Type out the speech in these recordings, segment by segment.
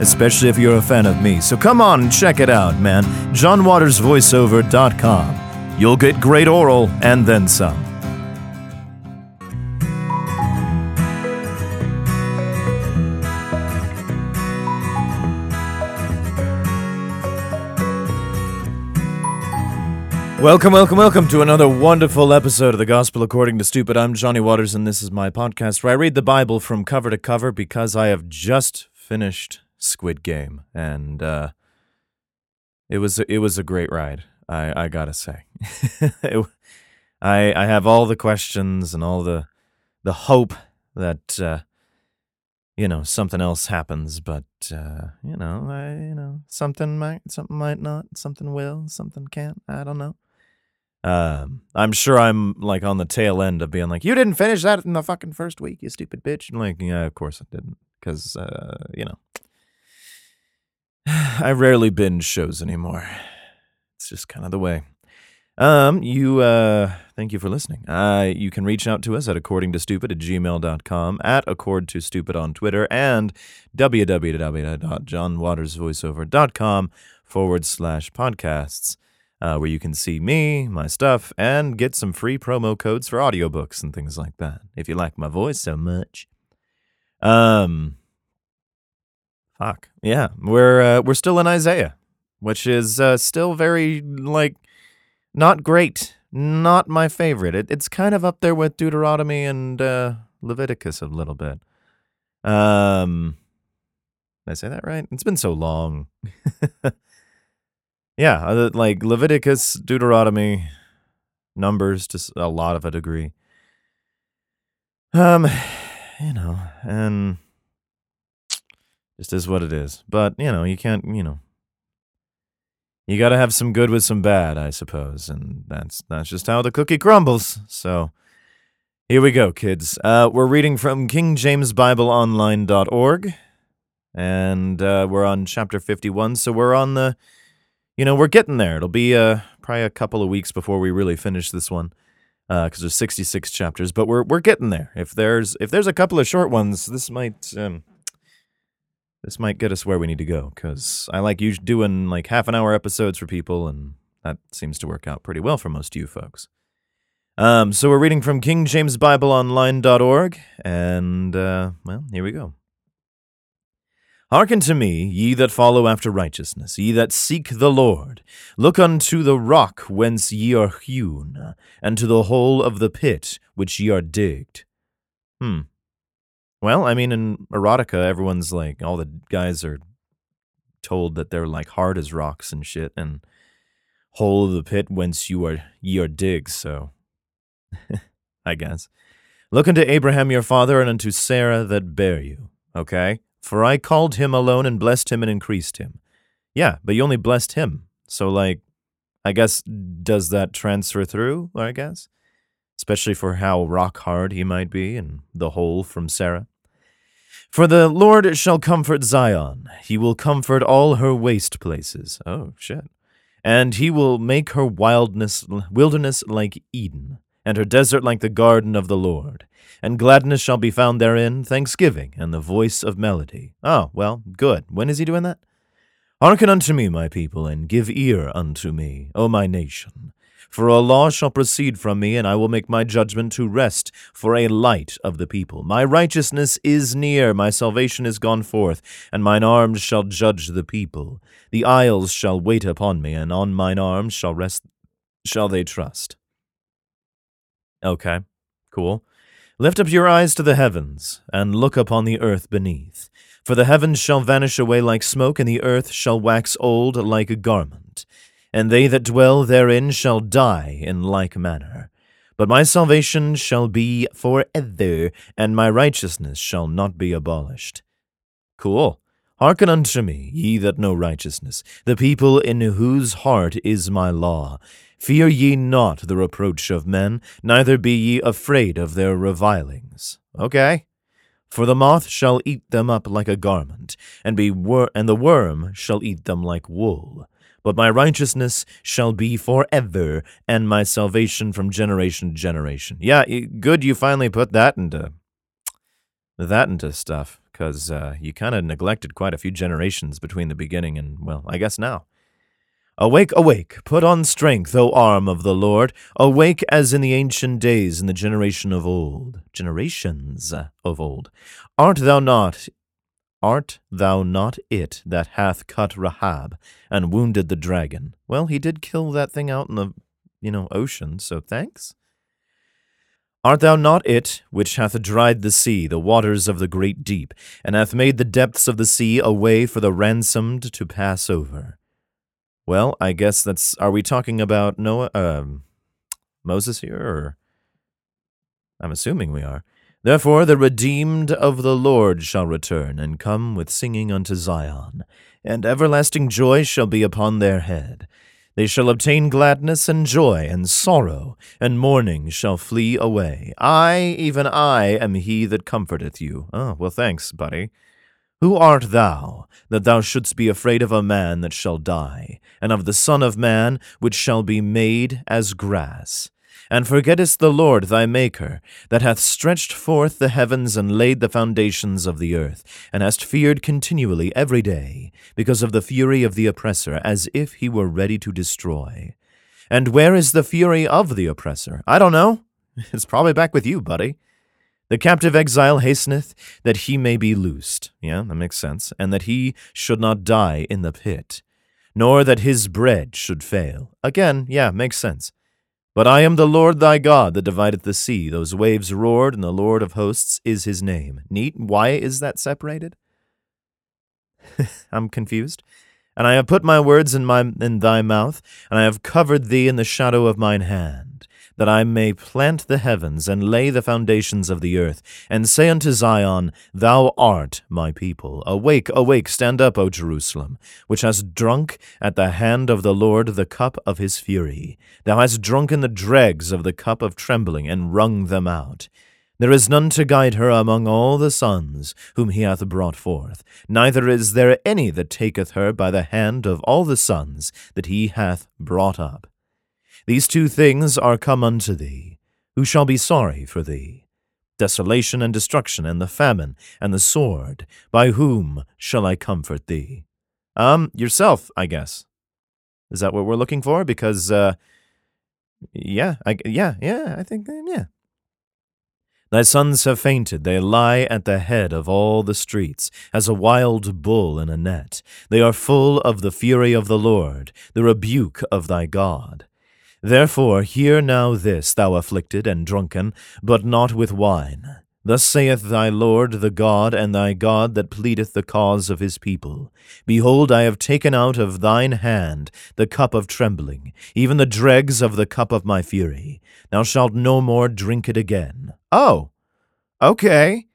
especially if you're a fan of me. So come on and check it out, man. johnwatersvoiceover.com. You'll get great oral and then some. Welcome, welcome, welcome to another wonderful episode of the Gospel According to Stupid. I'm Johnny Waters, and this is my podcast where I read the Bible from cover to cover because I have just finished Squid Game, and uh, it was it was a great ride. I I gotta say, it, I I have all the questions and all the the hope that uh, you know something else happens, but uh, you know I you know something might something might not, something will, something can't. I don't know. Um, I'm sure I'm like on the tail end of being like, you didn't finish that in the fucking first week, you stupid bitch. And like, yeah, of course I didn't, because uh, you know, I rarely binge shows anymore. It's just kind of the way. Um, you uh thank you for listening. Uh you can reach out to us at according to stupid at gmail.com, at accord to stupid on Twitter, and www.johnwatersvoiceover.com forward slash podcasts uh, where you can see me, my stuff, and get some free promo codes for audiobooks and things like that. If you like my voice so much. Um fuck. Yeah, we're uh, we're still in Isaiah, which is uh, still very like not great. Not my favorite. It, it's kind of up there with Deuteronomy and uh, Leviticus a little bit. Um did I say that right? It's been so long. yeah, like Leviticus, Deuteronomy, Numbers to a lot of a degree. Um, you know, and just is what it is. But you know, you can't, you know, you got to have some good with some bad, I suppose, and that's that's just how the cookie crumbles. So. Here we go, kids. Uh, we're reading from KingJamesBibleOnline.org, and uh, we're on chapter 51. So we're on the you know, we're getting there. It'll be uh, probably a couple of weeks before we really finish this one because uh, there's 66 chapters, but we're we're getting there. If there's if there's a couple of short ones, this might um, this might get us where we need to go. Because I like you doing like half an hour episodes for people, and that seems to work out pretty well for most of you folks. Um, so we're reading from KingJamesBibleOnline.org, and uh, well, here we go. Hearken to me, ye that follow after righteousness, ye that seek the Lord. Look unto the rock whence ye are hewn, and to the hole of the pit which ye are digged. Hmm. Well, I mean, in erotica, everyone's like, all the guys are told that they're like hard as rocks and shit, and hole of the pit whence you are ye are digged. So, I guess. Look unto Abraham your father, and unto Sarah that bare you. Okay. For I called him alone and blessed him and increased him. Yeah, but you only blessed him. So, like, I guess, does that transfer through, I guess? Especially for how rock hard he might be and the hole from Sarah. For the Lord shall comfort Zion, he will comfort all her waste places. Oh, shit. And he will make her wildness, wilderness like Eden, and her desert like the garden of the Lord and gladness shall be found therein, thanksgiving, and the voice of melody. Oh, well, good. When is he doing that? Hearken unto me, my people, and give ear unto me, O my nation. For a law shall proceed from me, and I will make my judgment to rest for a light of the people. My righteousness is near, my salvation is gone forth, and mine arms shall judge the people. The isles shall wait upon me, and on mine arms shall rest shall they trust. Okay, cool. Lift up your eyes to the heavens, and look upon the earth beneath. For the heavens shall vanish away like smoke, and the earth shall wax old like a garment. And they that dwell therein shall die in like manner. But my salvation shall be for ever, and my righteousness shall not be abolished. Cool. Hearken unto me, ye that know righteousness, the people in whose heart is my law. Fear ye not the reproach of men, neither be ye afraid of their revilings. Okay? For the moth shall eat them up like a garment, and be wor- and the worm shall eat them like wool. But my righteousness shall be for ever, and my salvation from generation to generation. Yeah, good you finally put that into that into stuff, because uh, you kind of neglected quite a few generations between the beginning and, well, I guess now. Awake, awake, put on strength, O arm of the Lord. Awake as in the ancient days, in the generation of old. Generations of old. Art thou not Art thou not it that hath cut Rahab and wounded the dragon? Well, he did kill that thing out in the, you know, ocean, so thanks. Art thou not it which hath dried the sea, the waters of the great deep, and hath made the depths of the sea a way for the ransomed to pass over? Well, I guess that's. Are we talking about Noah, um, Moses here, or I'm assuming we are. Therefore, the redeemed of the Lord shall return and come with singing unto Zion, and everlasting joy shall be upon their head. They shall obtain gladness and joy, and sorrow and mourning shall flee away. I, even I, am he that comforteth you. Oh, well, thanks, buddy. Who art thou, that thou shouldst be afraid of a man that shall die, and of the Son of Man, which shall be made as grass? And forgettest the Lord thy Maker, that hath stretched forth the heavens and laid the foundations of the earth, and hast feared continually every day, because of the fury of the oppressor, as if he were ready to destroy. And where is the fury of the oppressor? I don't know. It's probably back with you, buddy. The captive exile hasteneth that he may be loosed. Yeah, that makes sense. And that he should not die in the pit, nor that his bread should fail. Again, yeah, makes sense. But I am the Lord thy God that divideth the sea. Those waves roared, and the Lord of hosts is his name. Neat. Why is that separated? I'm confused. And I have put my words in my in thy mouth, and I have covered thee in the shadow of mine hand that I may plant the heavens and lay the foundations of the earth, and say unto Zion, Thou art my people. Awake, awake, stand up, O Jerusalem, which hast drunk at the hand of the Lord the cup of his fury. Thou hast drunken the dregs of the cup of trembling, and wrung them out. There is none to guide her among all the sons whom he hath brought forth, neither is there any that taketh her by the hand of all the sons that he hath brought up. These two things are come unto thee. Who shall be sorry for thee? Desolation and destruction, and the famine, and the sword. By whom shall I comfort thee? Um, yourself, I guess. Is that what we're looking for? Because, uh, yeah, I, yeah, yeah, I think, uh, yeah. Thy sons have fainted, they lie at the head of all the streets, as a wild bull in a net. They are full of the fury of the Lord, the rebuke of thy God. Therefore hear now this, thou afflicted and drunken, but not with wine. Thus saith thy Lord the God, and thy God that pleadeth the cause of his people. Behold, I have taken out of thine hand the cup of trembling, even the dregs of the cup of my fury. Thou shalt no more drink it again. Oh, okay.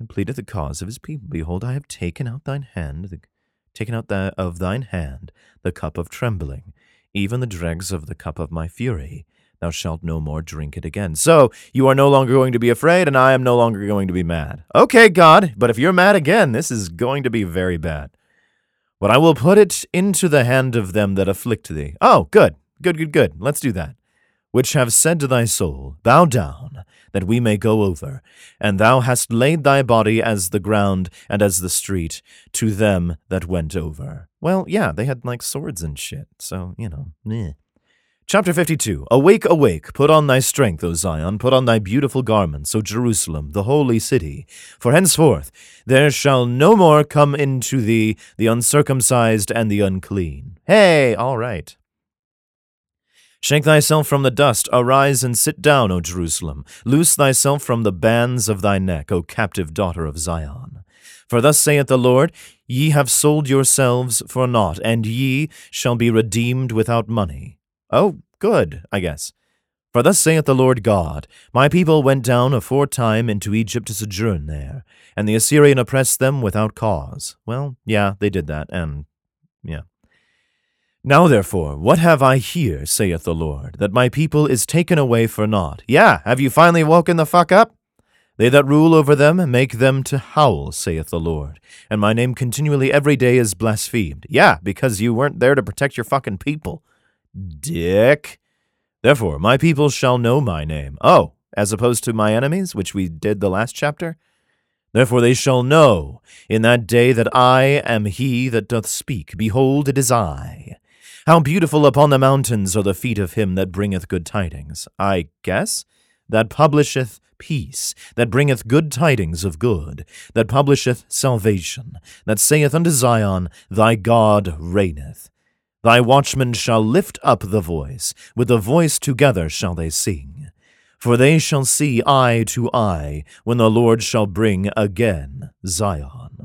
And pleadeth the cause of his people. Behold, I have taken out thine hand, the, taken out the, of thine hand the cup of trembling, even the dregs of the cup of my fury. Thou shalt no more drink it again. So you are no longer going to be afraid, and I am no longer going to be mad. Okay, God, but if you're mad again, this is going to be very bad. But I will put it into the hand of them that afflict thee. Oh, good, good, good, good. Let's do that. Which have said to thy soul, Bow down, that we may go over. And thou hast laid thy body as the ground and as the street to them that went over. Well, yeah, they had like swords and shit, so, you know, meh. Chapter 52 Awake, awake, put on thy strength, O Zion, put on thy beautiful garments, O Jerusalem, the holy city. For henceforth there shall no more come into thee the uncircumcised and the unclean. Hey, all right. Shake thyself from the dust, arise and sit down, O Jerusalem. Loose thyself from the bands of thy neck, O captive daughter of Zion. For thus saith the Lord, Ye have sold yourselves for naught, and ye shall be redeemed without money. Oh, good, I guess. For thus saith the Lord God, My people went down aforetime into Egypt to sojourn there, and the Assyrian oppressed them without cause. Well, yeah, they did that, and yeah. Now therefore, what have I here, saith the Lord, that my people is taken away for naught? Yeah, have you finally woken the fuck up? They that rule over them make them to howl, saith the Lord, and my name continually every day is blasphemed. Yeah, because you weren't there to protect your fucking people. Dick. Therefore, my people shall know my name. Oh, as opposed to my enemies, which we did the last chapter? Therefore they shall know in that day that I am he that doth speak. Behold, it is I. How beautiful upon the mountains are the feet of him that bringeth good tidings. I guess that publisheth peace, that bringeth good tidings of good, that publisheth salvation, that saith unto Zion, Thy God reigneth. Thy watchmen shall lift up the voice, with the voice together shall they sing. For they shall see eye to eye, when the Lord shall bring again Zion.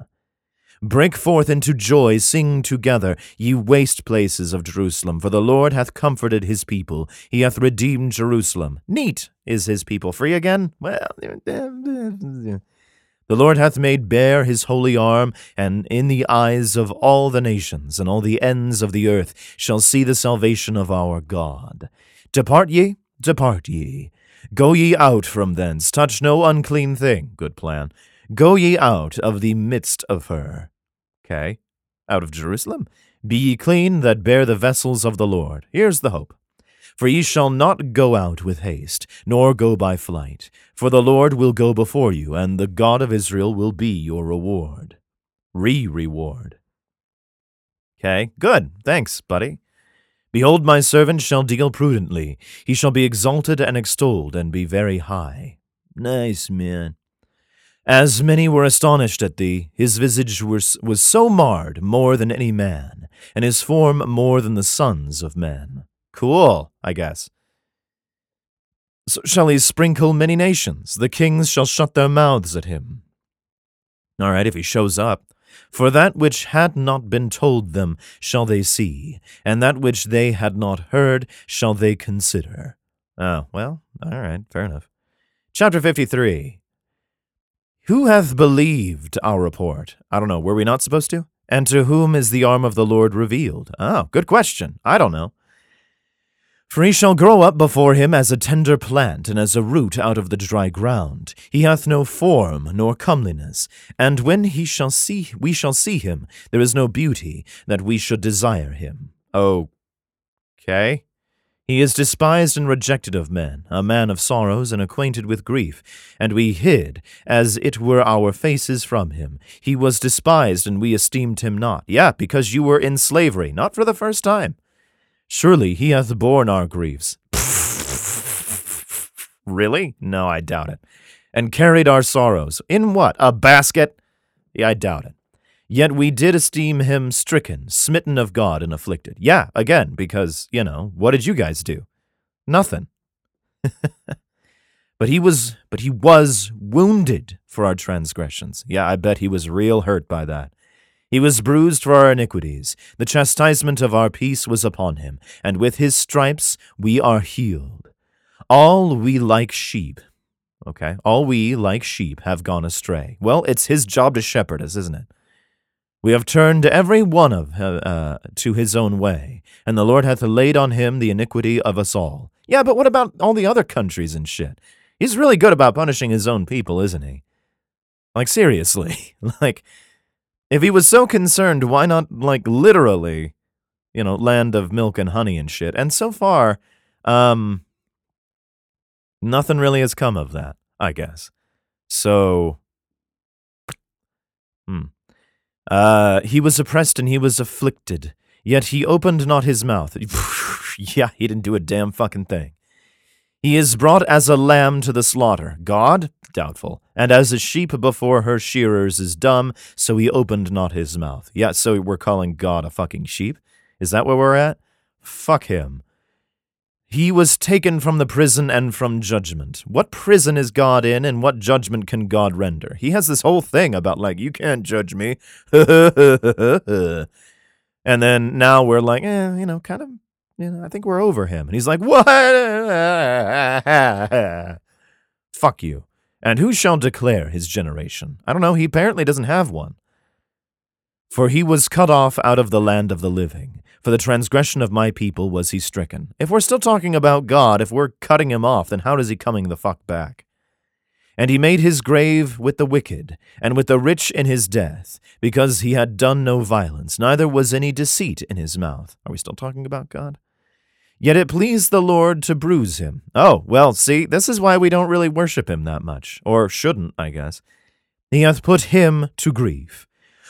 Break forth into joy, sing together, ye waste places of Jerusalem, for the Lord hath comforted his people, he hath redeemed Jerusalem. Neat is his people free again? Well, the Lord hath made bare his holy arm, and in the eyes of all the nations and all the ends of the earth shall see the salvation of our God. Depart ye, depart ye. Go ye out from thence, touch no unclean thing. Good plan. Go ye out of the midst of her. Okay. Out of Jerusalem. Be ye clean that bear the vessels of the Lord. Here's the hope. For ye shall not go out with haste, nor go by flight. For the Lord will go before you, and the God of Israel will be your reward. Re reward. Okay, good. Thanks, buddy. Behold, my servant shall deal prudently. He shall be exalted and extolled, and be very high. Nice, man. As many were astonished at thee, his visage was, was so marred more than any man, and his form more than the sons of men. Cool, I guess. So shall he sprinkle many nations? The kings shall shut their mouths at him. All right, if he shows up. For that which had not been told them shall they see, and that which they had not heard shall they consider. Oh, well, all right, fair enough. Chapter 53 Who hath believed our report? I don't know, were we not supposed to? And to whom is the arm of the Lord revealed? Oh, good question. I don't know. For he shall grow up before him as a tender plant, and as a root out of the dry ground. He hath no form nor comeliness, and when he shall see we shall see him, there is no beauty that we should desire him. Oh. Okay. He is despised and rejected of men, a man of sorrows and acquainted with grief, and we hid, as it were our faces from him. He was despised, and we esteemed him not. Yeah, because you were in slavery, not for the first time. Surely he hath borne our griefs. really? No, I doubt it. And carried our sorrows. In what? A basket? Yeah, I doubt it. Yet we did esteem him stricken, smitten of God, and afflicted. Yeah, again, because, you know, what did you guys do? Nothing. but he was but he was wounded for our transgressions. Yeah, I bet he was real hurt by that. He was bruised for our iniquities. The chastisement of our peace was upon him, and with his stripes we are healed. All we like sheep, okay, all we like sheep have gone astray. Well, it's his job to shepherd us, isn't it? We have turned every one of uh, uh, to his own way, and the Lord hath laid on him the iniquity of us all. Yeah, but what about all the other countries and shit? He's really good about punishing his own people, isn't he? Like seriously, like if he was so concerned, why not, like, literally, you know, land of milk and honey and shit? And so far, um, nothing really has come of that, I guess. So, hmm. Uh, he was oppressed and he was afflicted, yet he opened not his mouth. yeah, he didn't do a damn fucking thing. He is brought as a lamb to the slaughter. God? Doubtful. And as a sheep before her shearers is dumb, so he opened not his mouth. Yeah, so we're calling God a fucking sheep? Is that where we're at? Fuck him. He was taken from the prison and from judgment. What prison is God in, and what judgment can God render? He has this whole thing about, like, you can't judge me. and then now we're like, eh, you know, kind of, you know, I think we're over him. And he's like, what? Fuck you. And who shall declare his generation? I don't know. He apparently doesn't have one. For he was cut off out of the land of the living. For the transgression of my people was he stricken. If we're still talking about God, if we're cutting him off, then how does he coming the fuck back? And he made his grave with the wicked, and with the rich in his death, because he had done no violence, neither was any deceit in his mouth. Are we still talking about God? Yet it pleased the Lord to bruise him. Oh, well, see, this is why we don't really worship him that much. Or shouldn't, I guess. He hath put him to grief.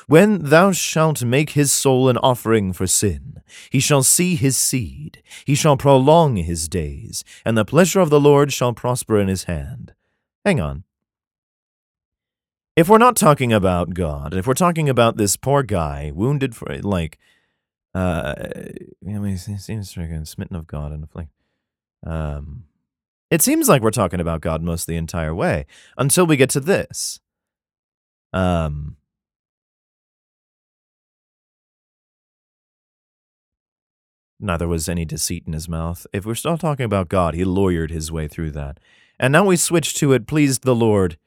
When thou shalt make his soul an offering for sin, he shall see his seed, he shall prolong his days, and the pleasure of the Lord shall prosper in his hand. Hang on. If we're not talking about God, if we're talking about this poor guy wounded for, like, uh, I mean, seems stricken, smitten of God and afflicted. Um, it seems like we're talking about God most the entire way until we get to this. Um, Neither was any deceit in his mouth. If we're still talking about God, he lawyered his way through that. And now we switch to it pleased the Lord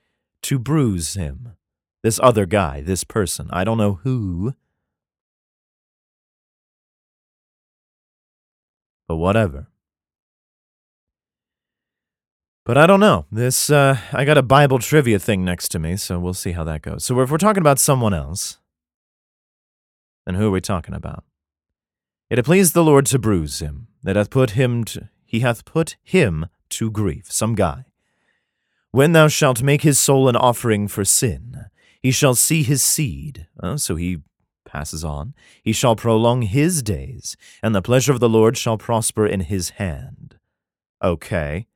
to bruise him. This other guy, this person. I don't know who. But whatever. But I don't know. This, uh, I got a Bible trivia thing next to me, so we'll see how that goes. So if we're talking about someone else, then who are we talking about? It hath pleased the Lord to bruise him, that hath put him to, he hath put him to grief, some guy. When thou shalt make his soul an offering for sin, he shall see his seed. Oh, so he passes on. He shall prolong his days, and the pleasure of the Lord shall prosper in his hand. Okay.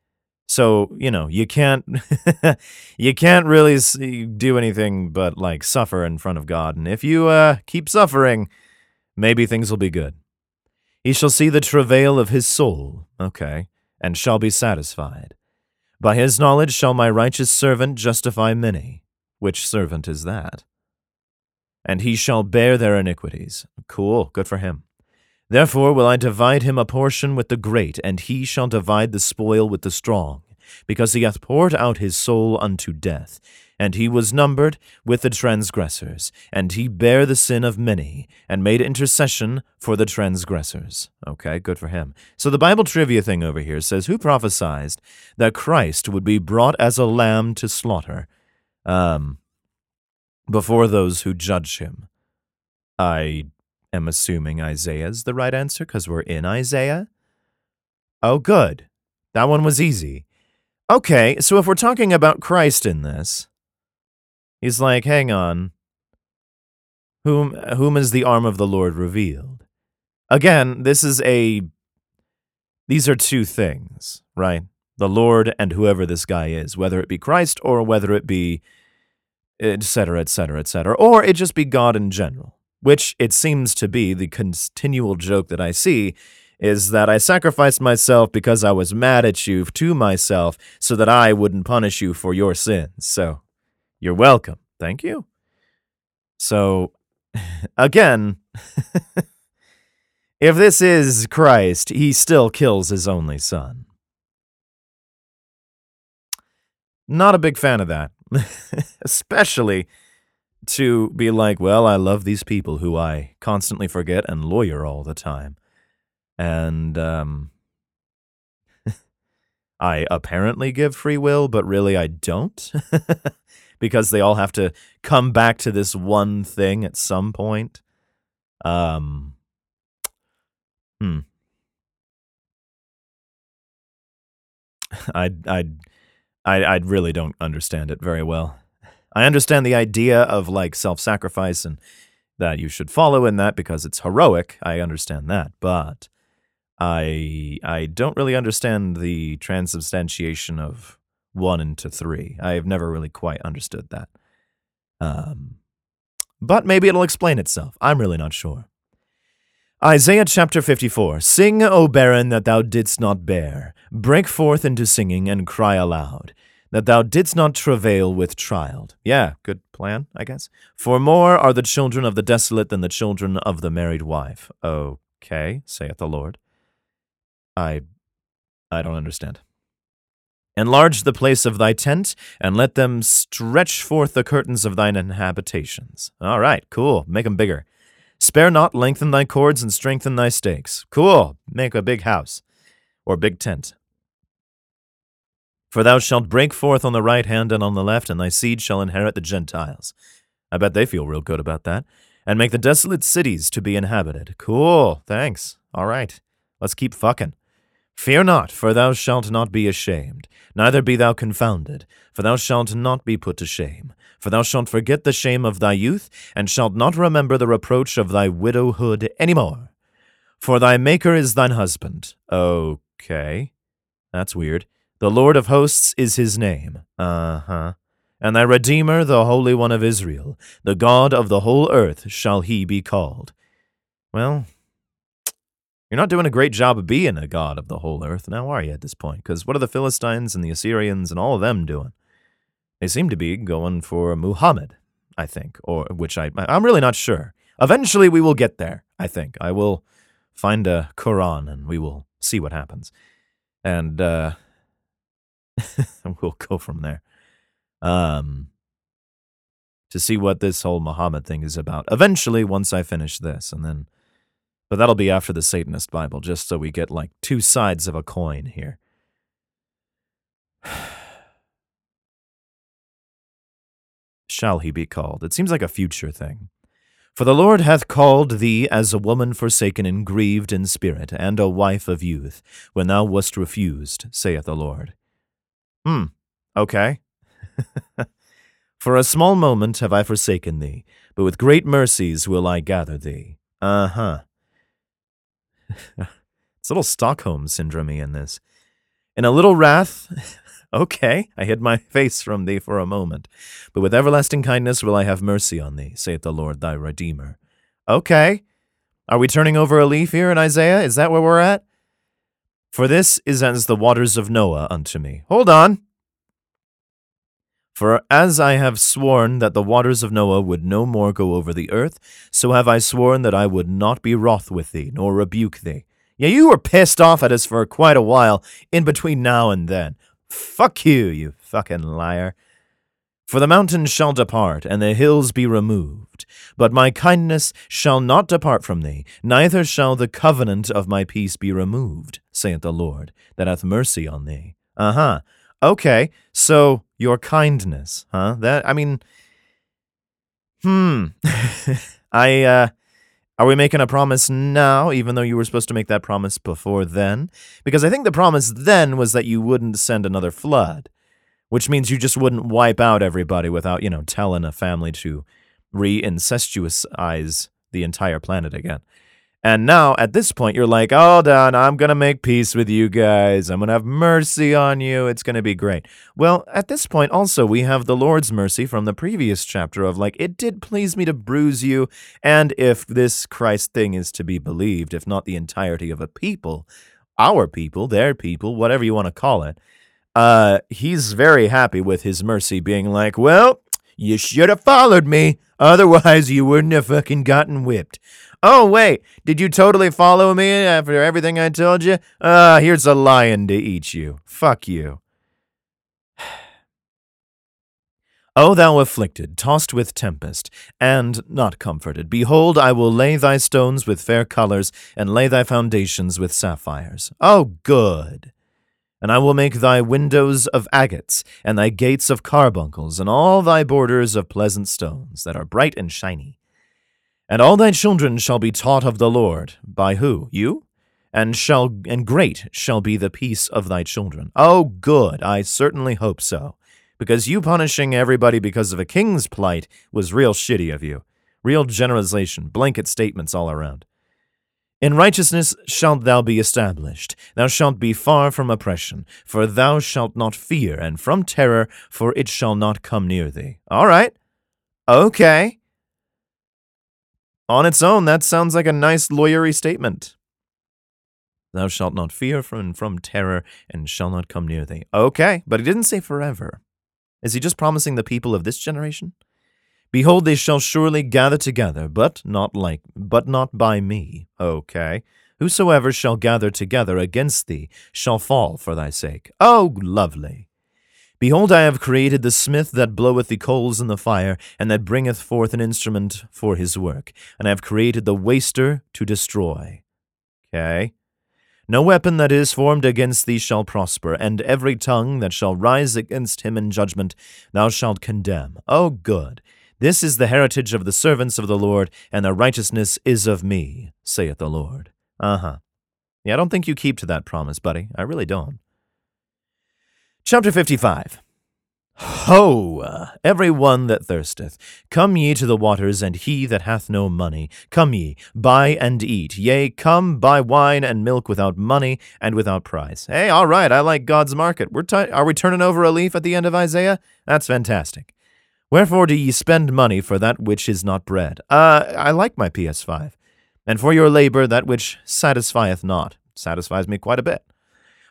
So, you know, you can't you can't really do anything but like suffer in front of God, and if you uh keep suffering, maybe things will be good. He shall see the travail of his soul, okay, and shall be satisfied. By his knowledge shall my righteous servant justify many. Which servant is that? And he shall bear their iniquities. Cool, good for him. Therefore will I divide him a portion with the great, and he shall divide the spoil with the strong, because he hath poured out his soul unto death, and he was numbered with the transgressors, and he bare the sin of many, and made intercession for the transgressors. Okay, good for him. So the Bible trivia thing over here says, Who prophesied that Christ would be brought as a lamb to slaughter um, before those who judge him? I am assuming Isaiah is the right answer because we're in Isaiah. Oh, good. That one was easy. Okay, so if we're talking about Christ in this, He's like, hang on. Whom, whom is the arm of the Lord revealed? Again, this is a. These are two things, right? The Lord and whoever this guy is, whether it be Christ or whether it be etc., etc., etc., or it just be God in general, which it seems to be the continual joke that I see is that I sacrificed myself because I was mad at you to myself so that I wouldn't punish you for your sins. So you're welcome. Thank you. So, again, if this is Christ, he still kills his only son. Not a big fan of that. Especially to be like, well, I love these people who I constantly forget and lawyer all the time. And um, I apparently give free will, but really I don't. because they all have to come back to this one thing at some point. Um, hmm. I I I I really don't understand it very well. I understand the idea of like self-sacrifice and that you should follow in that because it's heroic. I understand that, but I I don't really understand the transubstantiation of one into three. I've never really quite understood that. Um, but maybe it'll explain itself. I'm really not sure. Isaiah chapter 54 Sing, O barren, that thou didst not bear. Break forth into singing and cry aloud, that thou didst not travail with child. Yeah, good plan, I guess. For more are the children of the desolate than the children of the married wife. Okay, saith the Lord. I I don't understand. Enlarge the place of thy tent, and let them stretch forth the curtains of thine habitations. All right, cool. Make them bigger. Spare not, lengthen thy cords, and strengthen thy stakes. Cool. Make a big house, or big tent. For thou shalt break forth on the right hand and on the left, and thy seed shall inherit the Gentiles. I bet they feel real good about that. And make the desolate cities to be inhabited. Cool. Thanks. All right. Let's keep fucking. Fear not, for thou shalt not be ashamed, neither be thou confounded, for thou shalt not be put to shame. For thou shalt forget the shame of thy youth, and shalt not remember the reproach of thy widowhood any more. For thy Maker is thine husband. Okay. That's weird. The Lord of hosts is his name. Uh huh. And thy Redeemer, the Holy One of Israel, the God of the whole earth, shall he be called. Well, you're not doing a great job of being a god of the whole earth, now are you at this point? Because what are the Philistines and the Assyrians and all of them doing? They seem to be going for Muhammad, I think, or which I I'm really not sure. Eventually we will get there, I think. I will find a Quran and we will see what happens. And uh we'll go from there. Um to see what this whole Muhammad thing is about. Eventually once I finish this and then but that'll be after the Satanist Bible, just so we get like two sides of a coin here. Shall he be called? It seems like a future thing. For the Lord hath called thee as a woman forsaken and grieved in spirit, and a wife of youth, when thou wast refused, saith the Lord. Hmm, okay. For a small moment have I forsaken thee, but with great mercies will I gather thee. Uh huh. it's a little Stockholm syndrome in this. In a little wrath, okay, I hid my face from thee for a moment, but with everlasting kindness will I have mercy on thee, saith the Lord thy Redeemer. Okay, are we turning over a leaf here in Isaiah? Is that where we're at? For this is as the waters of Noah unto me. Hold on. For as I have sworn that the waters of Noah would no more go over the earth, so have I sworn that I would not be wroth with thee, nor rebuke thee. Yeah, you were pissed off at us for quite a while in between now and then. Fuck you, you fucking liar. For the mountains shall depart, and the hills be removed. But my kindness shall not depart from thee, neither shall the covenant of my peace be removed, saith the Lord, that hath mercy on thee. Uh huh. Okay, so your kindness, huh? That I mean, hmm. I uh, are we making a promise now, even though you were supposed to make that promise before then? Because I think the promise then was that you wouldn't send another flood, which means you just wouldn't wipe out everybody without, you know, telling a family to re-incestuousize the entire planet again. And now at this point, you're like, hold on, I'm going to make peace with you guys. I'm going to have mercy on you. It's going to be great. Well, at this point, also, we have the Lord's mercy from the previous chapter of like, it did please me to bruise you. And if this Christ thing is to be believed, if not the entirety of a people, our people, their people, whatever you want to call it, uh, he's very happy with his mercy being like, well, you should have followed me. Otherwise, you wouldn't have fucking gotten whipped. Oh, wait, did you totally follow me after everything I told you? Ah, uh, here's a lion to eat you. Fuck you. O thou afflicted, tossed with tempest, and not comforted, behold, I will lay thy stones with fair colors, and lay thy foundations with sapphires. Oh, good! And I will make thy windows of agates, and thy gates of carbuncles, and all thy borders of pleasant stones, that are bright and shiny. And all thy children shall be taught of the Lord. By who? You? And shall and great shall be the peace of thy children. Oh good, I certainly hope so. Because you punishing everybody because of a king's plight was real shitty of you. Real generalization, blanket statements all around. In righteousness shalt thou be established. Thou shalt be far from oppression, for thou shalt not fear, and from terror, for it shall not come near thee. All right. Okay. On its own, that sounds like a nice lawyery statement. Thou shalt not fear from, from terror, and shall not come near thee. Okay, but he didn't say forever. Is he just promising the people of this generation? Behold, they shall surely gather together, but not like, but not by me. Okay. Whosoever shall gather together against thee shall fall for thy sake. Oh, lovely. Behold, I have created the smith that bloweth the coals in the fire, and that bringeth forth an instrument for his work. And I have created the waster to destroy. Okay. No weapon that is formed against thee shall prosper, and every tongue that shall rise against him in judgment thou shalt condemn. Oh, good. This is the heritage of the servants of the Lord, and the righteousness is of me, saith the Lord. Uh huh. Yeah, I don't think you keep to that promise, buddy. I really don't. Chapter 55 Ho, every one that thirsteth, come ye to the waters, and he that hath no money, come ye, buy and eat. Yea, come, buy wine and milk without money and without price. Hey, all right, I like God's market. We're t- are we turning over a leaf at the end of Isaiah? That's fantastic. Wherefore do ye spend money for that which is not bread? Uh, I like my PS5. And for your labor that which satisfieth not. Satisfies me quite a bit.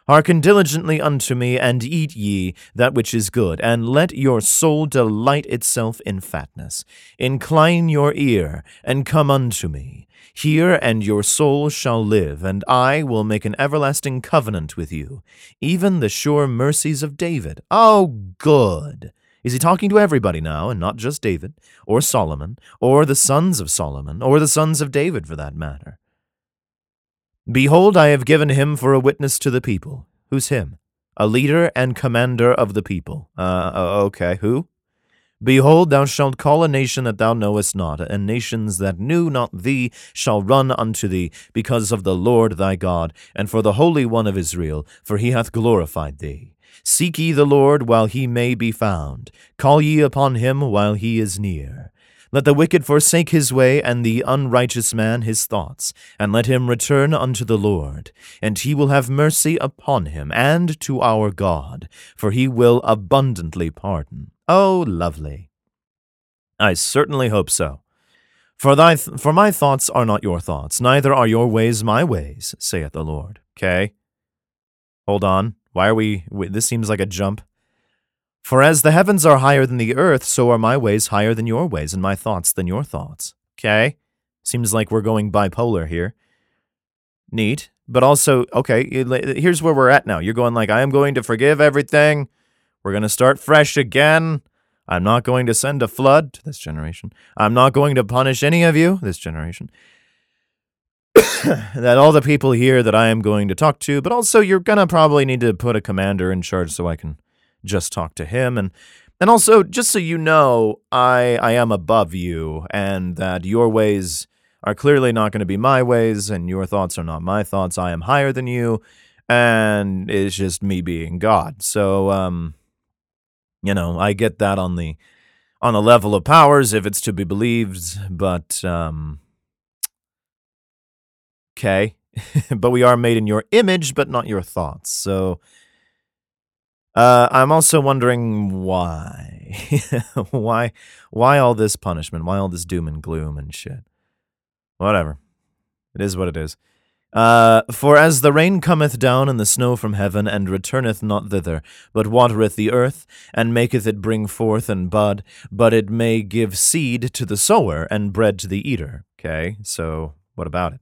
Hearken diligently unto me, and eat ye that which is good, and let your soul delight itself in fatness. Incline your ear, and come unto me. Hear, and your soul shall live, and I will make an everlasting covenant with you, even the sure mercies of David. Oh, good! Is he talking to everybody now, and not just David, or Solomon, or the sons of Solomon, or the sons of David for that matter? Behold, I have given him for a witness to the people. Who's him? A leader and commander of the people. Uh, okay, who? Behold, thou shalt call a nation that thou knowest not, and nations that knew not thee shall run unto thee, because of the Lord thy God, and for the Holy One of Israel, for he hath glorified thee. Seek ye the Lord while he may be found. Call ye upon him while he is near. Let the wicked forsake his way, and the unrighteous man his thoughts, and let him return unto the Lord. And he will have mercy upon him, and to our God, for he will abundantly pardon. Oh, lovely. I certainly hope so. For, thy th- for my thoughts are not your thoughts, neither are your ways my ways, saith the Lord. Okay? Hold on. Why are we, this seems like a jump. For as the heavens are higher than the earth, so are my ways higher than your ways, and my thoughts than your thoughts. Okay? Seems like we're going bipolar here. Neat. But also, okay, here's where we're at now. You're going like, I am going to forgive everything. We're going to start fresh again. I'm not going to send a flood to this generation. I'm not going to punish any of you, this generation. that all the people here that I am going to talk to, but also you're gonna probably need to put a commander in charge so I can just talk to him and and also just so you know, I I am above you and that your ways are clearly not going to be my ways and your thoughts are not my thoughts. I am higher than you and it's just me being God. So um you know, I get that on the on the level of powers if it's to be believed, but um okay, but we are made in your image, but not your thoughts. So uh, I'm also wondering why, why, why all this punishment? Why all this doom and gloom and shit? Whatever, it is what it is. Uh, for as the rain cometh down and the snow from heaven, and returneth not thither, but watereth the earth, and maketh it bring forth and bud, but it may give seed to the sower and bread to the eater. Okay, so what about it?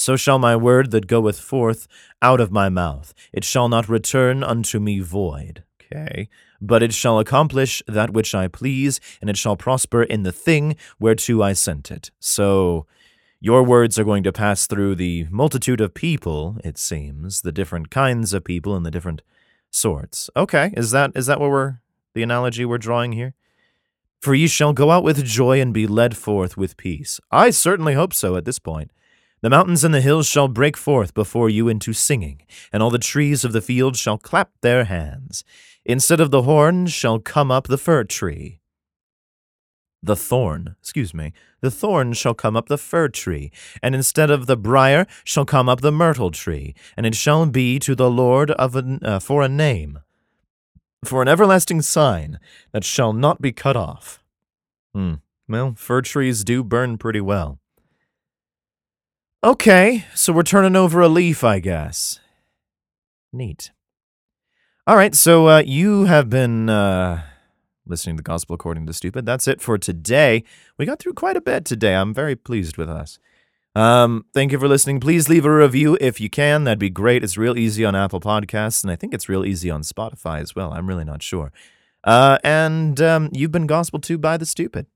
So shall my word that goeth forth out of my mouth. It shall not return unto me void. Okay. But it shall accomplish that which I please, and it shall prosper in the thing whereto I sent it. So your words are going to pass through the multitude of people, it seems, the different kinds of people and the different sorts. Okay, is that is that what we're the analogy we're drawing here? For ye shall go out with joy and be led forth with peace. I certainly hope so at this point. The mountains and the hills shall break forth before you into singing, and all the trees of the field shall clap their hands. Instead of the horn shall come up the fir tree. the thorn, excuse me, the thorn shall come up the fir tree, and instead of the brier shall come up the myrtle tree, and it shall be to the Lord of uh, for a name, for an everlasting sign that shall not be cut off. Hmm. Well, fir trees do burn pretty well. Okay, so we're turning over a leaf, I guess. Neat. All right, so uh, you have been uh, listening to the Gospel According to Stupid. That's it for today. We got through quite a bit today. I'm very pleased with us. Um, thank you for listening. Please leave a review if you can. That'd be great. It's real easy on Apple Podcasts, and I think it's real easy on Spotify as well. I'm really not sure. Uh, and um, you've been gospel to by the stupid.